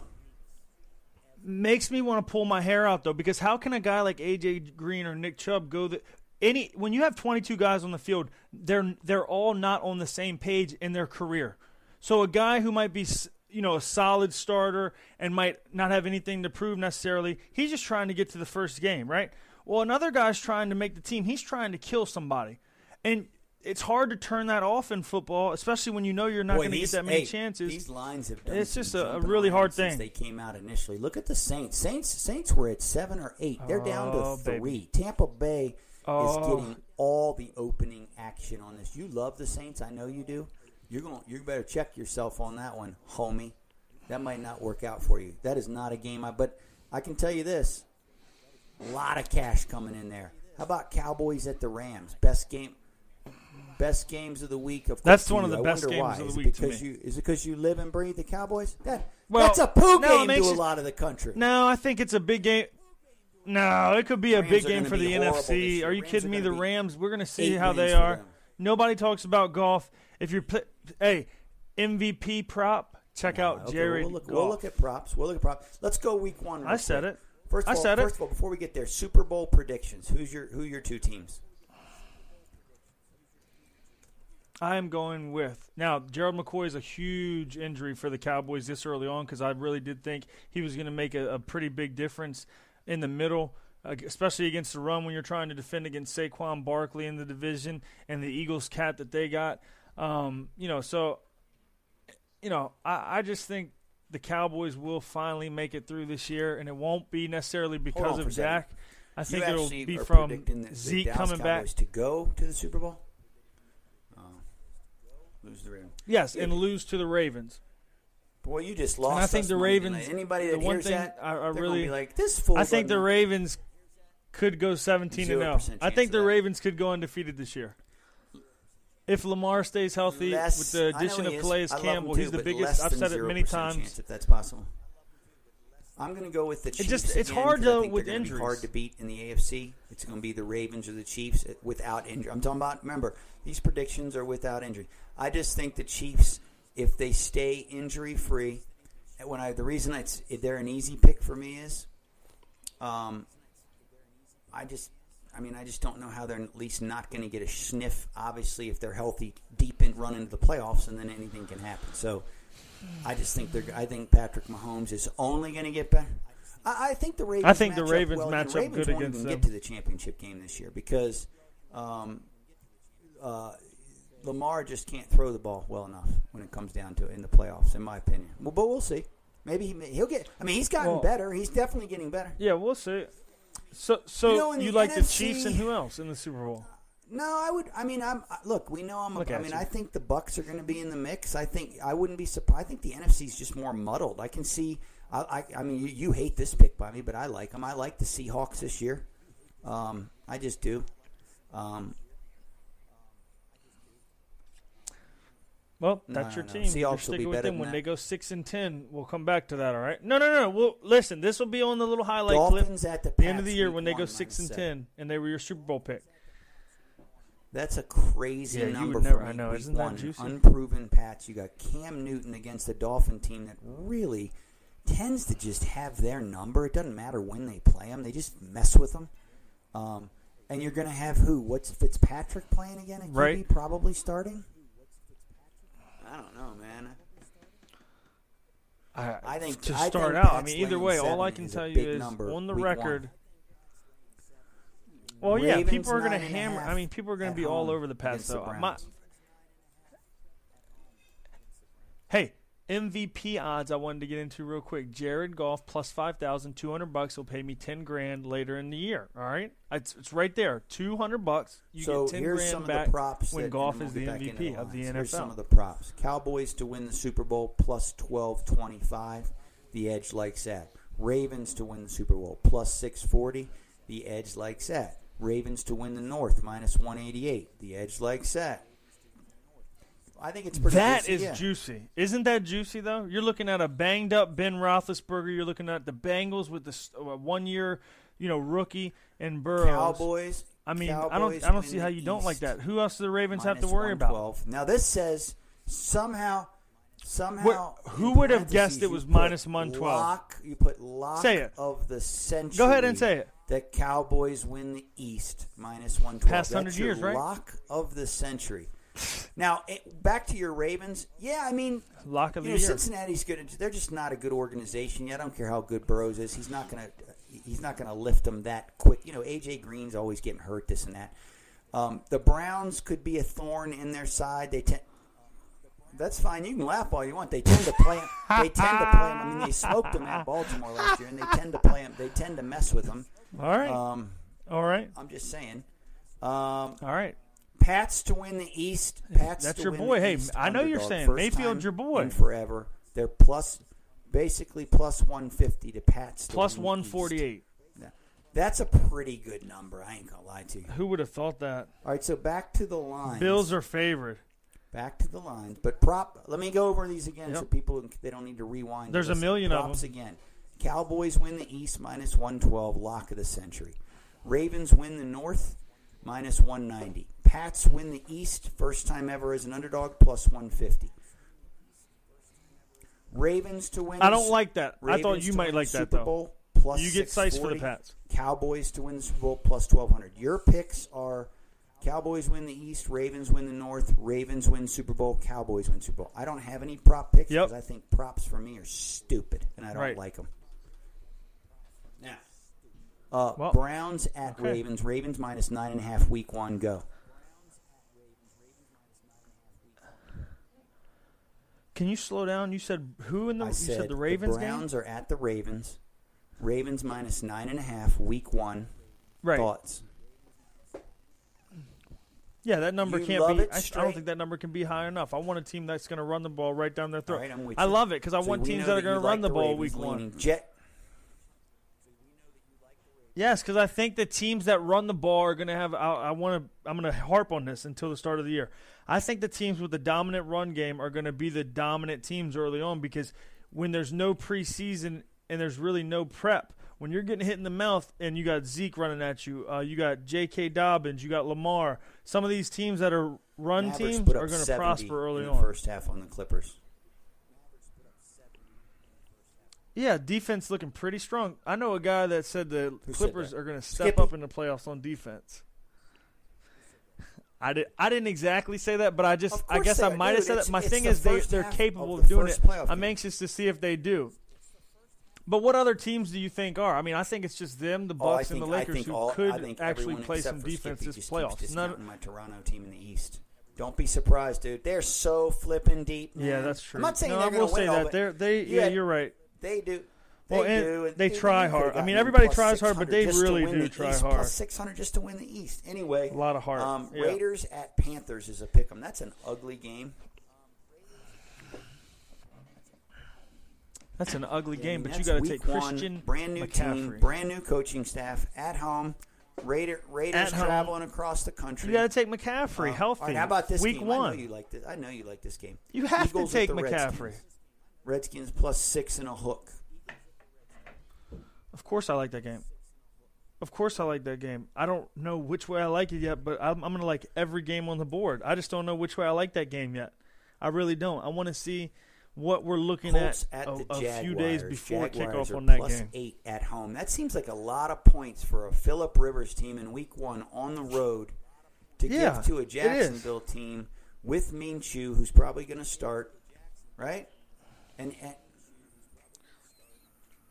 Makes me want to pull my hair out though, because how can a guy like AJ Green or Nick Chubb go the any when you have 22 guys on the field, they're they're all not on the same page in their career. So a guy who might be you know a solid starter and might not have anything to prove necessarily, he's just trying to get to the first game, right? Well, another guy's trying to make the team. He's trying to kill somebody, and it's hard to turn that off in football, especially when you know you're not going to get that many hey, chances. These lines have done It's just a- a really hard thing. They came out initially. Look at the Saints. Saints Saints were at seven or eight. They're down Oh, to baby. three. Tampa Bay Oh. is getting all the opening action on this. You love the Saints. I know you do. You're going. You better check yourself on that one, homie. That might not work out for you. That is not a game. I but I can tell you this: a lot of cash coming in there. How about Cowboys at the Rams? Best game. Best games of the week. Of That's one of the I best games why. of the Is it week because you is it because you live and breathe the Cowboys? That Well, that's a poo no, game to a lot of the country. No, I think it's a big game. No, it could be a Rams big game for the NFC. Are you Rams kidding are me? The Rams, we're going to see how they are. Nobody talks about golf. If you're, pl- hey, MVP prop, check out Okay, Jared We'll look, we'll look at props. We'll look at props. Let's go week one. I said quick. it. First of I all, said it. first of all, before we get there, Super Bowl predictions. Who's your who your two teams? I am going with now. Gerald McCoy is a huge injury for the Cowboys this early on because I really did think he was going to make a, a pretty big difference in the middle, uh, especially against the run when you're trying to defend against Saquon Barkley in the division and the Eagles cat that they got. Um, you know, so you know, I, I just think the Cowboys will finally make it through this year, and it won't be necessarily because of Zach. I think it'll be from predicting the, the Zeke coming back. To go to the Super Bowl. Oh, lose the Ravens. Yes, and lose to the Ravens. Boy, you just lost. And I think the Ravens- night. Anybody the that one hears thing that, I- I really- be like, "This fool." I think the Ravens could go 17 to 0. 0% I think the. Ravens could go undefeated this year. If Lamar stays healthy Less- with the addition of is. Calais I love him Campbell, too, he's the biggest. I've said it many times. If that's possible. I'm going to go with the Chiefs. just- it's again, hard 'cause I to- think with they're gonna be injuries. hard to beat in the AFC. It's going to be the Ravens or the Chiefs eh, without injury. I'm talking about. Remember, these predictions are without injury. I just think the Chiefs, if they stay injury free, when I the reason it's they're an easy pick for me is, um, I just. I mean, I just don't know how they're at least not going to get a sniff. Obviously, if they're healthy, deep in run into the playoffs, and then anything can happen. So, I just think they're. I think Patrick Mahomes is only going to get better. I, I think the Ravens. I think the Ravens up well, match and up Ravens good won't against even them. get to the championship game this year because um, uh, Lamar just can't throw the ball well enough when it comes down to it in the playoffs, in my opinion. Well, but we'll see. Maybe he, may- he'll get. I mean, he's gotten Well- better. He's definitely getting better. Yeah, we'll see. So, so You you, know, in the like the Chiefs and who else in the Super Bowl? No, I would. I mean, I'm look. We know I'm. A, I mean, you. I think the Bucks are going to be in the mix. I think I wouldn't be surprised. I think the NFC is just more muddled. I can see. I. I, I mean, you, you hate this pick by me, but I like them. I like the Seahawks this year. Um, I just do. Um, Well, No, that's your no, team. You're sticking be with them when that. they go six and ten. We'll come back to that. All right? No, no, no. Well, listen. This will be on the little highlight clip. At the, The end of the year when they go six and seven. ten, and they were your Super Bowl pick. That's a crazy Yeah, number never- for I know, isn't that one. juicy? Unproven Pats. You got Cam Newton against the Dolphin team that really tends to just have their number. It doesn't matter when they play them; they just mess with them. Um, and you're going to have who? What's Fitzpatrick playing again? At QB, Right. Probably starting. I don't know, man. I, I think- to I start think out. I mean, either way, all I can tell you is on the record. one. Well, yeah, Ravens people are going to nine and a hammer. I mean, people are going to be all over the Pats, against the. My, hey, MVP odds. I wanted to get into real quick. Jared Goff plus five thousand two hundred bucks will pay me ten grand later in the year. All right, it's, it's right there. Two hundred bucks. You so get ten here's grand some back of the props when Goff is the we'll get back MVP of the. NFL. Here's some of the props: Cowboys to win the Super Bowl plus twelve twenty five. The Edge likes that. Ravens to win the Super Bowl plus six forty. The Edge likes that. Ravens to win the North minus one eighty eight. The Edge likes that. I think it's pretty. That juicy, is yeah. juicy. Isn't that juicy though? You're looking at a banged up Ben Roethlisberger. You're looking at the Bengals with the uh, one year, you know, rookie and Burrows. Cowboys. I mean, I don't, I don't see how you don't like that. Who else do the Ravens have to worry about? Now this says somehow, somehow. Who would have guessed it was minus put 112? Lock, you put lock Say it. of the century. Go ahead and say it. That Cowboys win the East minus one twelve. Past 100 years, right? Lock of the century. Now it, back to your Ravens. Yeah, I mean, Lock of the know, year. Cincinnati's good. They're just not a good organization. yet. I don't care how good Burrows is. He's not gonna. He's not gonna lift them that quick. You know, AJ Green's always getting hurt. This and that. Um, the Browns could be a thorn in their side. They tend. That's fine. You can laugh all you want. They tend to play. 'em- They tend to play them. I mean, they smoked them at Baltimore last year, and they tend to play them. They tend to mess with them. All right, Um, all right, I'm just saying. Um, all right. Pats to win the East. Pats That's your boy. Hey, East I know you're saying First Mayfield's your boy. forever. They're plus, basically plus one fifty to Pats. To Plus one forty eight. Yeah. That's a pretty good number. I ain't gonna lie to you. Who would have thought that? All right, so back to the line. Bills are favored. back to the lines, but prop. Let me go over these again so people they don't need to rewind. There's a million of props them. again. Cowboys win the East minus one twelve. Lock of the century. Ravens win the North minus one ninety. Pats win the East first time ever as an underdog plus one fifty. Ravens to win. I don't like that. I thought you might win like the that Super though. Bowl plus You get size for the 640. Pats. Cowboys to win the Super Bowl plus twelve hundred. Your picks are Cowboys win the East, Ravens win the North, Ravens win Super Bowl, Cowboys win Super Bowl. I don't have any prop picks Yep. because I think props for me are stupid and I don't Right. like them. Now, uh, Well, Browns at okay. Ravens. Ravens minus nine and a half. Week one, go. Can you slow down? You said who in the? I you said, the Ravens the game. Browns are at the Ravens. Ravens minus nine and a half. Week one. Right. Thoughts? Yeah, that number You can't be. I, I don't think that number can be high enough. I want a team that's going to run the ball right down their throat. Right, I you. love it because I So want teams that are going to run like the ball Ravens week one. Jet. Yes, because I think the teams that run the ball are going to have. I, I want to. I'm going to harp on this until the start of the year. I think the teams with the dominant run game are going to be the dominant teams early on because when there's no preseason and there's really no prep, when you're getting hit in the mouth and you got Zeke running at you, uh, you got J.K. Dobbins, you got Lamar. Some of these teams that are run Mavericks teams are going to prosper early on. first half on the Clippers. Yeah, defense looking pretty strong. I know a guy that said the Who Clippers that? are going to step Skippy? up in the playoffs on defense. I did. I didn't exactly say that, but I just. I guess I might have said that. My thing is they they're capable of of, doing it. I'm anxious to see if they do. But what other teams do you think are? I mean, I think it's just them, the Oh, Bucks, think, and the Lakers who all, could actually play some defense Skippy this playoffs. None, my Toronto team in the East. Don't be surprised, dude. They're so flipping deep. Man. yeah, that's true. I'm not saying no, they're gonna say win all, that they're they. Yeah, Yeah. you're right. They do. They Well, and do. and they dude, try hard. I mean, everybody tries hard, but they really win do the try East, hard. Plus 600 just to win the East. Anyway, A lot of heart. Um, Yeah. Raiders at Panthers is a pick 'em. That's an ugly game. That's an ugly I game, but you got to week take one, brand new McCaffrey. team, brand new coaching staff at home. Raider, Raiders At home. traveling across the country. You got to take McCaffrey Uh, healthy. All right, how about this week game? one? I know you like this. I know you like this game. You have Eagles to take McCaffrey. Redskins. Redskins plus six and a hook. Of course, I like that game. Of course, I like that game. I don't know which way I like it yet, but I'm, I'm going to like every game on the board. I just don't know which way I like that game yet. I really don't. I want to see what we're looking Colts at, at, a, a few days before Jaguars kickoff on that plus game. eight at home. That seems like a lot of points for a Philip Rivers team in Week One on the road to Yeah, give to a. Jacksonville team with Minshew, who's probably going to start, right? And, and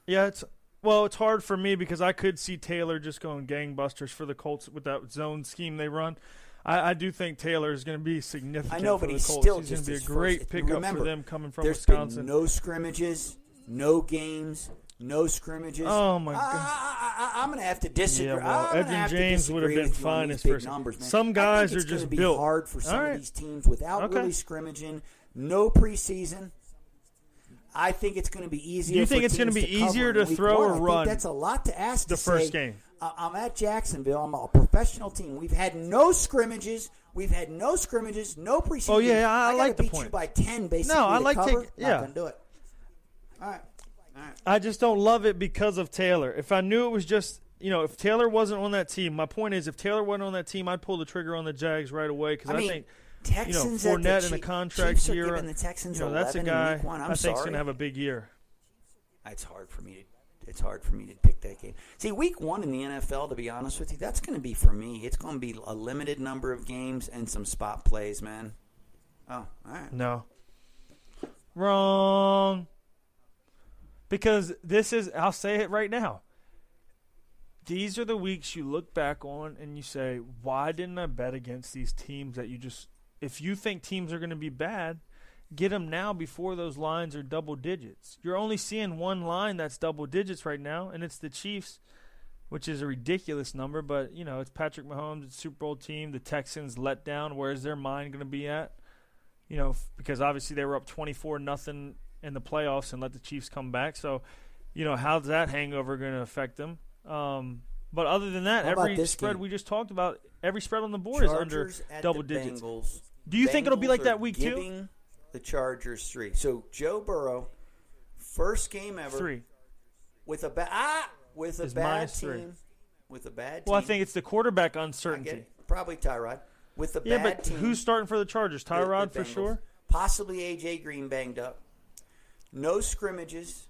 Yeah, it's well, it's hard for me because I could see Taylor just going gangbusters for the Colts with that zone scheme they run. I, I do think Taylor is going to be significant. I know, but he's Colts. still he's just going to be a great first- pickup remember, for them coming from there's Wisconsin. been no scrimmages, no games, no scrimmages. Oh, my God. I, am going to have to disagree. Yeah, well, I'm gonna Edgerrin have to James would have been with you on fine as first- numbers, man. Some guys are just be built. hard for some All of these teams without Okay. really scrimmaging, no preseason. I think it's going to be easier. Do you think it's gonna be easier to throw one. or I run That's a lot to ask. the to first say, game? I- I'm at Jacksonville. I'm a professional team. We've had no scrimmages. We've had no scrimmages, no oh, preseason. Oh, yeah, I- I gotta like the beat point. you by ten, basically. No, I to like cover. take- Not yeah. gonna do it. All right, all right. I just don't love it because of Taylor. If I knew it was just, you know, if Taylor wasn't on that team, my point is, if Taylor wasn't on that team, I'd pull the trigger on the Jags right away because I I, mean, think Texans you know at the Fournette in a contract Chiefs year. the Texans you know, that's a 11 guy one. I'm I think's gonna have a big year. It's hard for me to. It's hard for me to pick that game. See, week one in the NFL, to be honest with you, that's going to be for me. It's going to be a limited number of games and some spot plays, man. Oh, all right. No. Wrong. Because this is, I'll say it right now. These are the weeks you look back on and you say, why didn't I bet against these teams that you just, if you think teams are going to be bad, get them now before those lines are double digits. You're only seeing one line that's double digits right now, and it's the Chiefs, which is a ridiculous number, but, you know, it's Patrick Mahomes, it's Super Bowl team. The Texans let down. Where's their mind going to be at? you know, f- because obviously they were up 24 nothing in the playoffs and let the Chiefs come back. So, you know, how's that hangover going to affect them? Um, but other than that, every spread game? we just talked about, every spread on the board is under double digits. Bengals. Do you think it'll be like that week two? The Chargers three. So Joe Burrow, first game ever Three. with a bad ah, with a Is bad team. three. With a bad. Well, I think it's the quarterback I get uncertainty. it. Probably Tyrod. With a Yeah, bad but team. who's starting for the Chargers? Tyrod the for sure. Possibly AJ Green banged up. No scrimmages.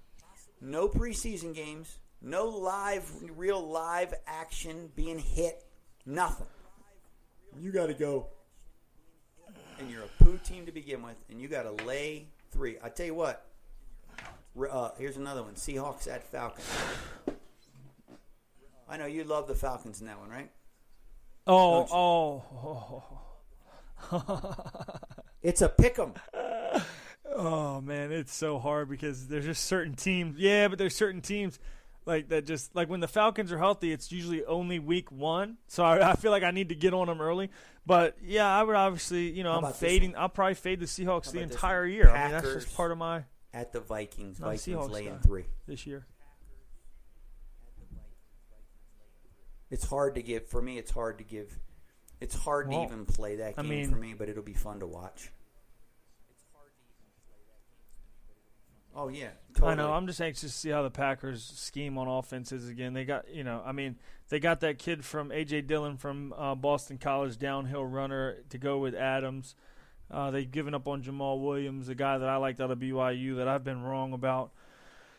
No preseason games. No live, real live action being hit. Nothing. You got to go. And you're a poo team to begin with, and you got to lay three. I tell you what. Uh, here's another one: Seahawks at Falcons. I know you love the Falcons in that one, right? Oh, oh, oh, It's a pick 'em. oh, man, it's so hard because there's just certain teams. Yeah, but there's certain teams like that. Just like when the Falcons are healthy, it's usually only week one. So I, I feel like I need to get on them early. But yeah, I would obviously, you know, I'm fading. I'll probably fade the Seahawks the entire year. I mean, that's just part of my at the Vikings. Vikings Seahawks laying three. this year. It's hard to give for me. It's hard to give. It's hard Well, to even play that I game mean- for me, but it'll be fun to watch. Oh yeah, totally. I know. I'm just anxious to see how the Packers scheme on offenses again. They got, you know, I mean, they got that kid from AJ Dillon from uh, Boston College, downhill runner, to go with Adams. Uh, they've given up on Jamaal Williams, a guy that I liked out of BYU that I've been wrong about.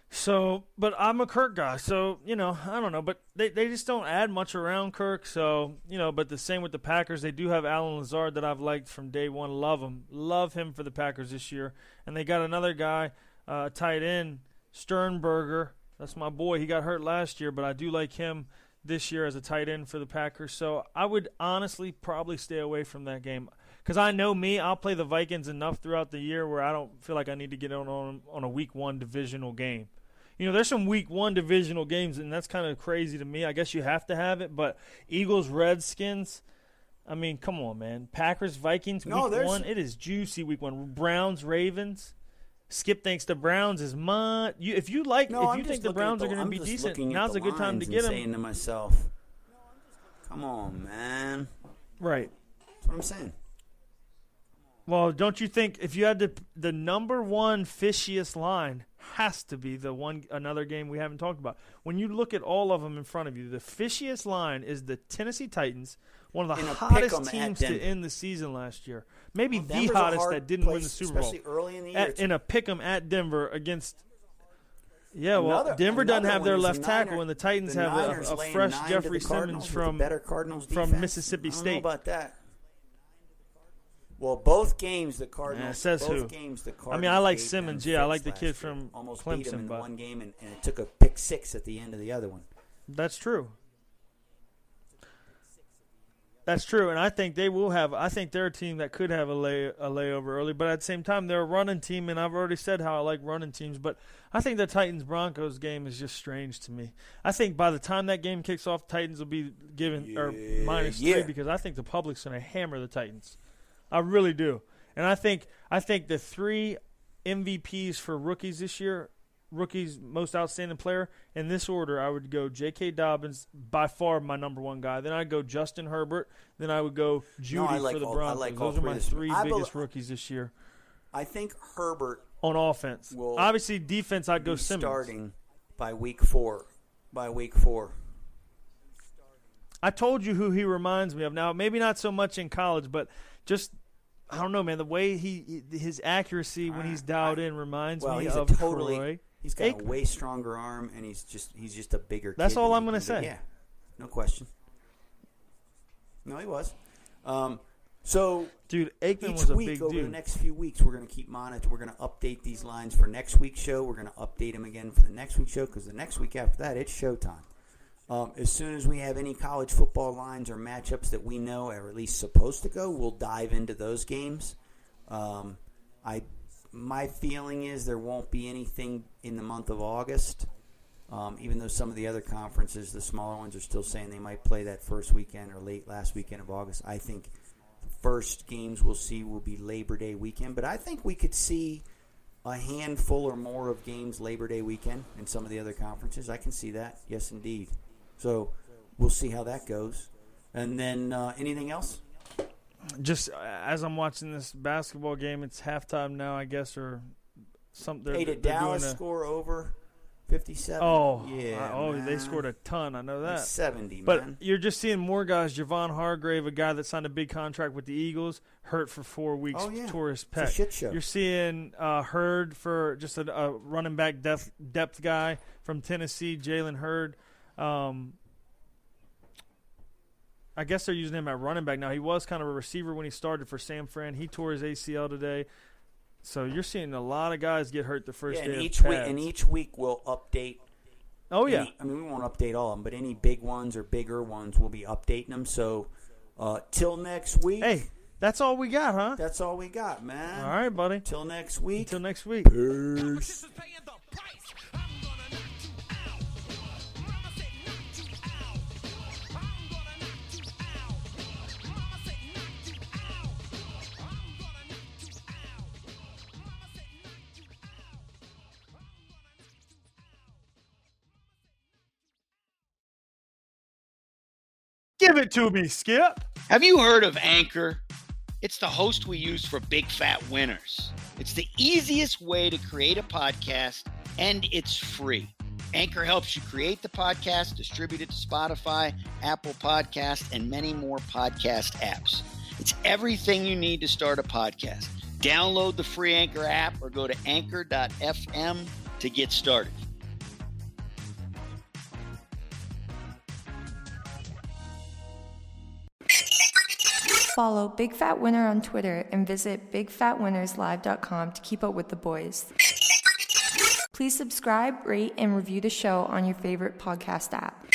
So, but I'm a Kirk guy, so you know, I don't know, but they they just don't add much around Kirk. So you know, but the same with the Packers, they do have Allen Lazard that I've liked from day one. Love him, love him for the Packers this year, and they got another guy, uh, tight end Sternberger. That's my boy. He got hurt last year, but I do like him this year as a tight end for the Packers. So I would honestly probably stay away from that game because I know me. I'll play the Vikings enough throughout the year where I don't feel like I need to get on on, on a week one divisional game. You know, there's some week one divisional games, and that's kind of crazy to me. I guess you have to have it, but Eagles, Redskins. I mean, come on, man. Packers, Vikings, week there's- one. It is juicy week one. Browns, Ravens. Skip thinks the Browns is much. You, if you like, No, if I'm you think the Browns the- are going to be decent, now's a good time to get them. Saying to myself, Come on, man. Right. That's what I'm saying. Well, don't you think if you had to the number one fishiest line has to be the one another game we haven't talked about. When you look at all of them in front of you, the fishiest line is the Tennessee Titans, one of the hottest teams to end the season last year. Maybe oh, the Denver's hottest that didn't win the Super Bowl. especially early in the year. At, in a pick'em at Denver against. Yeah, well, Another- Denver doesn't have their left the tackle, Niner- and the Titans the have a, a fresh Jeffery Simmons from better Cardinals from. Mississippi State. About that. Well, both games the Cardinals. says both who. games the Cardinals. I mean, I like Simmons. Yeah, I like the kid from almost beat Clemson, them in but- one game, and, and it took a pick six at the end of the other one. That's true. That's true, and I think they will have. I think they're a team that could have a lay a layover early, but at the same time, they're a running team, and I've already said how I like running teams. But I think the Titans Broncos game is just strange to me. I think by the time that game kicks off, Titans will be given or minus yeah. three because I think the public's going to hammer the Titans. I really do, and I think I think the three MVPs for rookies this year rookies most outstanding player in this order i would go j.k dobbins by far my number one guy then i'd go justin herbert then i would go Jeudy I like for the all- I broncos like those are my three I biggest bel- rookies this year I think Herbert on offense obviously defense i'd go be simmons starting by week four. By week four. i told you who he reminds me of now maybe not so much in college but just i don't know man the way he his accuracy when he's dialed in reminds Well, me of totally. Troy. He's got a way stronger arm, and he's just he's just a bigger. That's all I'm gonna say. Yeah, no question. No, he was. Um, so dude aikman each was a week big over the next few weeks, we're going to keep monitoring. We're going to update these lines for next week's show. We're going to update them again for the next week's show because the next week after that, it's showtime. Um, as soon as we have any college football lines or matchups that we know are at least supposed to go, we'll dive into those games. Um, I, my feeling is there won't be anything in the month of August. Um, even though some of the other conferences, the smaller ones, are still saying they might play that first weekend or late last weekend of August. I think the first games we'll see will be Labor Day weekend, but I think we could see a handful or more of games Labor Day weekend in some of the other conferences. I can see that. Yes, indeed. So we'll see how that goes. And then uh, anything else? Just uh, as I'm watching this basketball game, it's halftime now, I guess, or something. hey, did Dallas score over fifty-seven? Oh, yeah. uh, oh, they scored a ton. I know that. Like seventy, But man. you're just seeing more guys. Javon Hargrave, a guy that signed a big contract with the Eagles, hurt for four weeks, Oh, yeah. It's a shit show. You're seeing uh, Hurd for just a, a running back depth depth guy from Tennessee, Jalen Hurd. Um, I guess they're using him at running back now. He was kind of a receiver when he started for San Fran. He tore his ACL today. So you're seeing a lot of guys get hurt the first Yeah, day and of each week, and each week we'll update. oh yeah, any- I mean, we won't update all of them, but any big ones or bigger ones, we'll be updating them. So, uh, till next week. hey, that's all we got, huh? that's all we got, man. All right, buddy. Till next week. Till next week. Competition it to me, Skip. Have you heard of Anchor? It's the host we use for Big Fat Winners. It's the easiest way to create a podcast, and it's free. Anchor helps you create the podcast, distribute it to Spotify, Apple Podcast, and many more podcast apps. It's everything you need to start a podcast. Download the free Anchor app or go to anchor.fm to get started. Follow Big Fat Winner on Twitter and visit bigfatwinnerslive.com to keep up with the boys. Please subscribe, rate, and review the show on your favorite podcast app.